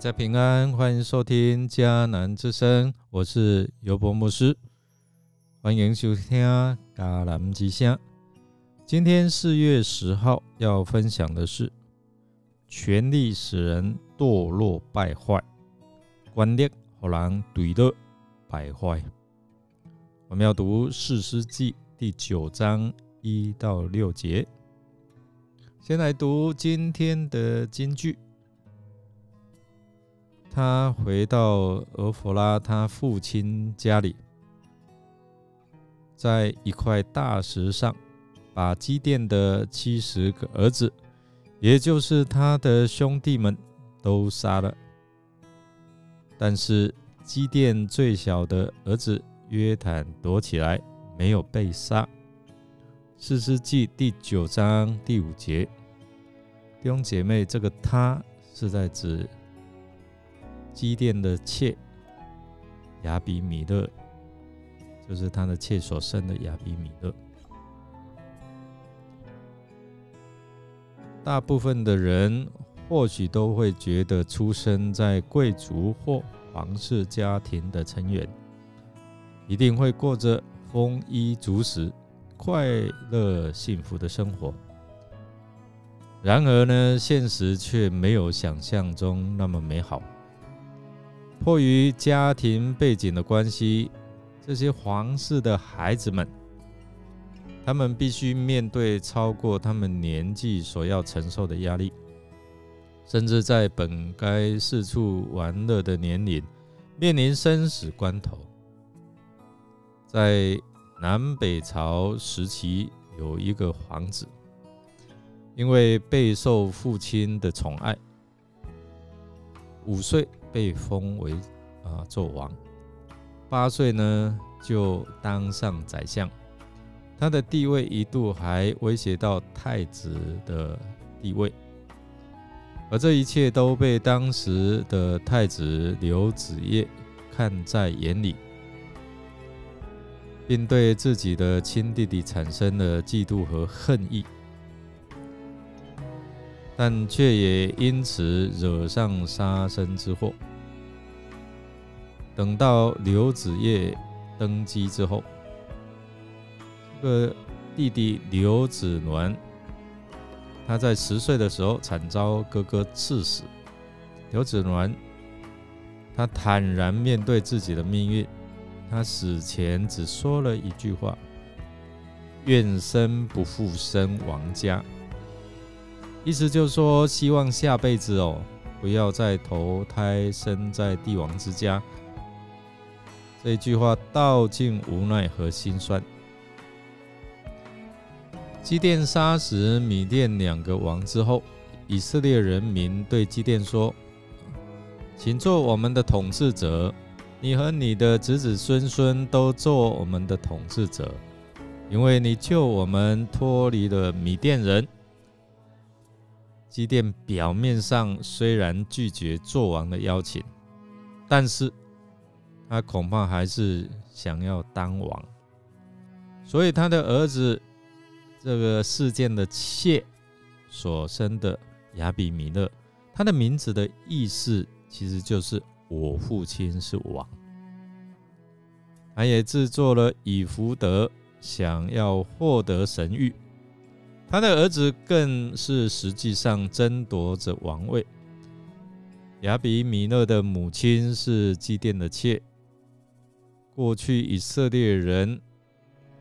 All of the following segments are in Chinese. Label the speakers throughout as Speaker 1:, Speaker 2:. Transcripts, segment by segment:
Speaker 1: 大家平安，欢迎收听迦南之声，我是尤伯牧师，欢迎收听迦南之声。今天四月十号要分享的是权力使人堕落败坏，官吏让人堕落败坏。我们要读四诗记第九章一到六节。先来读今天的金句。他回到俄弗拉他父亲家里，在一块大石上，把基甸的七十个儿子，也就是他的兄弟们，都杀了。但是基甸最小的儿子约坦躲起来，没有被杀。四世纪第九章第五节，弟兄姐妹，这个他是在指。基甸的妾亚比米勒，就是他的妾所生的亚比米勒。大部分的人或许都会觉得，出生在贵族或皇室家庭的成员，一定会过着丰衣足食、快乐幸福的生活。然而呢，现实却没有想象中那么美好。迫于家庭背景的关系，这些皇室的孩子们，他们必须面对超过他们年纪所要承受的压力，甚至在本该四处玩乐的年龄，面临生死关头。在南北朝时期，有一个皇子，因为备受父亲的宠爱，五岁。被封为啊纣王，八岁呢就当上宰相，他的地位一度还威胁到太子的地位，而这一切都被当时的太子刘子业看在眼里，并对自己的亲弟弟产生了嫉妒和恨意。但却也因此惹上杀身之祸。等到刘子业登基之后，这个弟弟刘子鸾，他在十岁的时候惨遭哥哥刺死。刘子鸾，他坦然面对自己的命运，他死前只说了一句话：“愿生不负生王家。”意思就是说，希望下辈子哦，不要再投胎生在帝王之家。这句话道尽无奈和心酸。基甸杀死米甸两个王之后，以色列人民对基甸说：“请做我们的统治者，你和你的子子孙孙都做我们的统治者，因为你救我们脱离了米甸人。”基甸表面上虽然拒绝做王的邀请，但是他恐怕还是想要当王，所以他的儿子这个事件的妾所生的亚比米勒，他的名字的意思其实就是我父亲是王。他也制作了以福德，想要获得神谕。他的儿子更是实际上争夺着王位。亚比米勒的母亲是基甸的妾。过去以色列人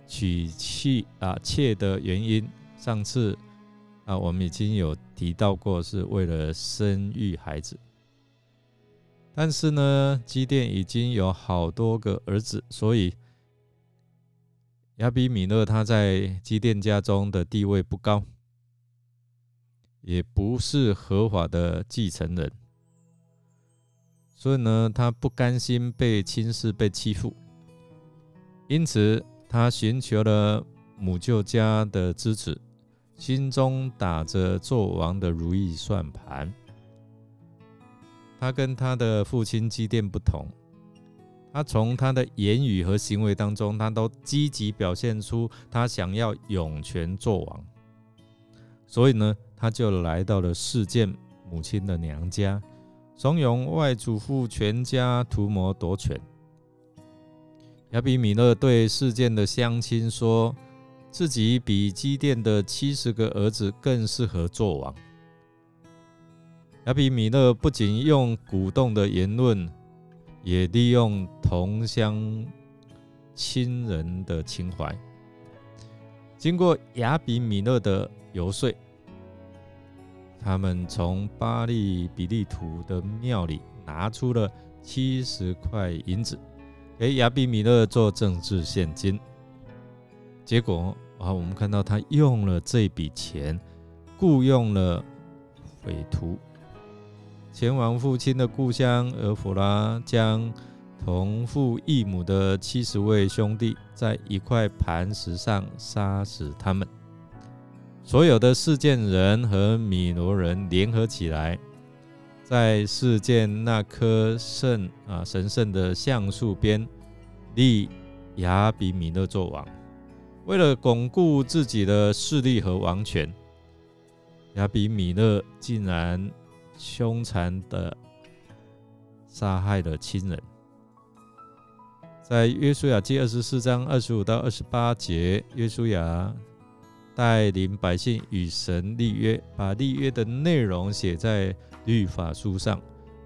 Speaker 1: 娶妻啊妾的原因，上次啊我们已经有提到过，是为了生育孩子。但是呢，基甸已经有好多个儿子，所以。亚比米勒他在基甸家中的地位不高，也不是合法的继承人，所以呢，他不甘心被轻视、被欺负，因此他寻求了母舅家的支持，心中打着做王的如意算盘。他跟他的父亲基甸不同。他从他的言语和行为当中，他都积极表现出他想要永泉做王，所以呢，他就来到了事件母亲的娘家，怂恿外祖父全家图谋夺权。亚比米勒对事件的乡亲说，自己比基甸的七十个儿子更适合做王。亚比米勒不仅用鼓动的言论，也利用同乡亲人的情怀。经过亚比米勒的游说。他们从巴利比利图的庙里拿出了七十块银子，给亚比米勒做政治现金。结果啊，我们看到他用了这笔钱，雇佣了匪徒，前往父亲的故乡俄弗拉，将同父异母的七十位兄弟，在一块磐石上杀死他们。所有的事件人和米罗人联合起来，在事件那棵圣啊神圣的橡树边立亚比米勒做王。为了巩固自己的势力和王权，亚比米勒竟然凶残的杀害了亲人。在约书亚记二十四章二十五到二十八节，约书亚。带领百姓与神立约，把立约的内容写在律法书上，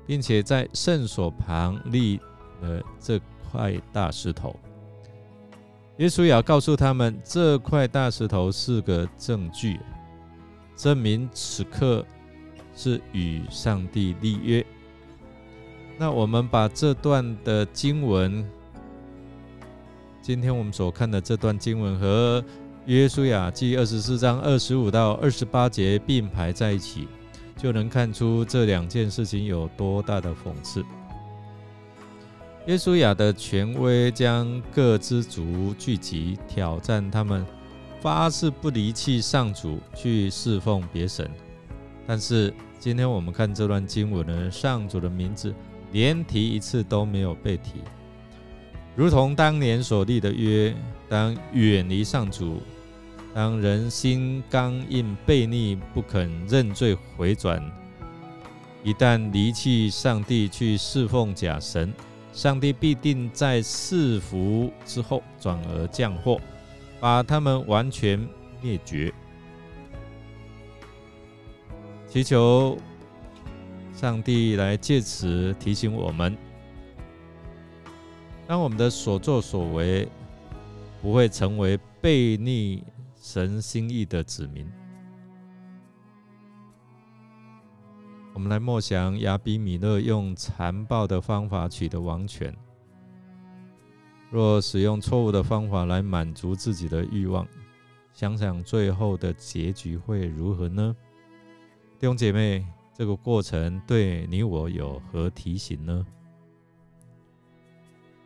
Speaker 1: 并且在圣所旁立了这块大石头。耶稣要告诉他们，这块大石头是个证据，证明此刻是与上帝立约。那我们把这段的经文，今天我们所看的这段经文和。约书亚记二十四章二十五到二十八节并排在一起，就能看出这两件事情有多大的讽刺。约书亚的权威将各支族聚集，挑战他们，发誓不离弃上主，去侍奉别神。但是今天我们看这段经文呢，上主的名字连提一次都没有被提，如同当年所立的约，当远离上主。当人心刚硬、悖逆、不肯认罪回转，一旦离弃上帝去侍奉假神，上帝必定在赐福之后转而降祸，把他们完全灭绝。祈求上帝来借此提醒我们：当我们的所作所为不会成为悖逆。神心意的子民，我们来默想亚比米勒用残暴的方法取得王权。若使用错误的方法来满足自己的欲望，想想最后的结局会如何呢？弟兄姐妹，这个过程对你我有何提醒呢？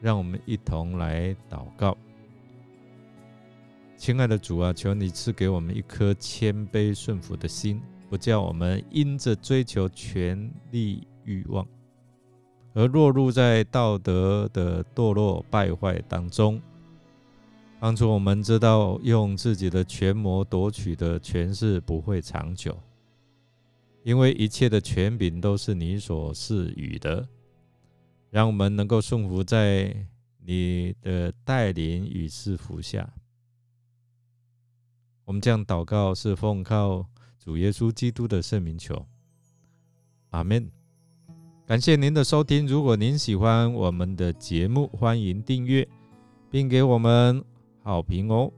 Speaker 1: 让我们一同来祷告。亲爱的主啊，求你赐给我们一颗谦卑顺服的心，不叫我们因着追求权力欲望而落入在道德的堕落败坏当中。帮助我们知道，用自己的权谋夺取的权势不会长久，因为一切的权柄都是你所赐予的。让我们能够顺服在你的带领与赐福下。我们这样祷告，是奉靠主耶稣基督的圣名求，阿门。感谢您的收听。如果您喜欢我们的节目，欢迎订阅并给我们好评哦。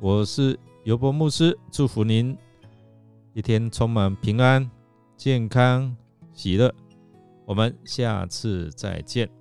Speaker 1: 我是尤伯牧师，祝福您一天充满平安、健康、喜乐。我们下次再见。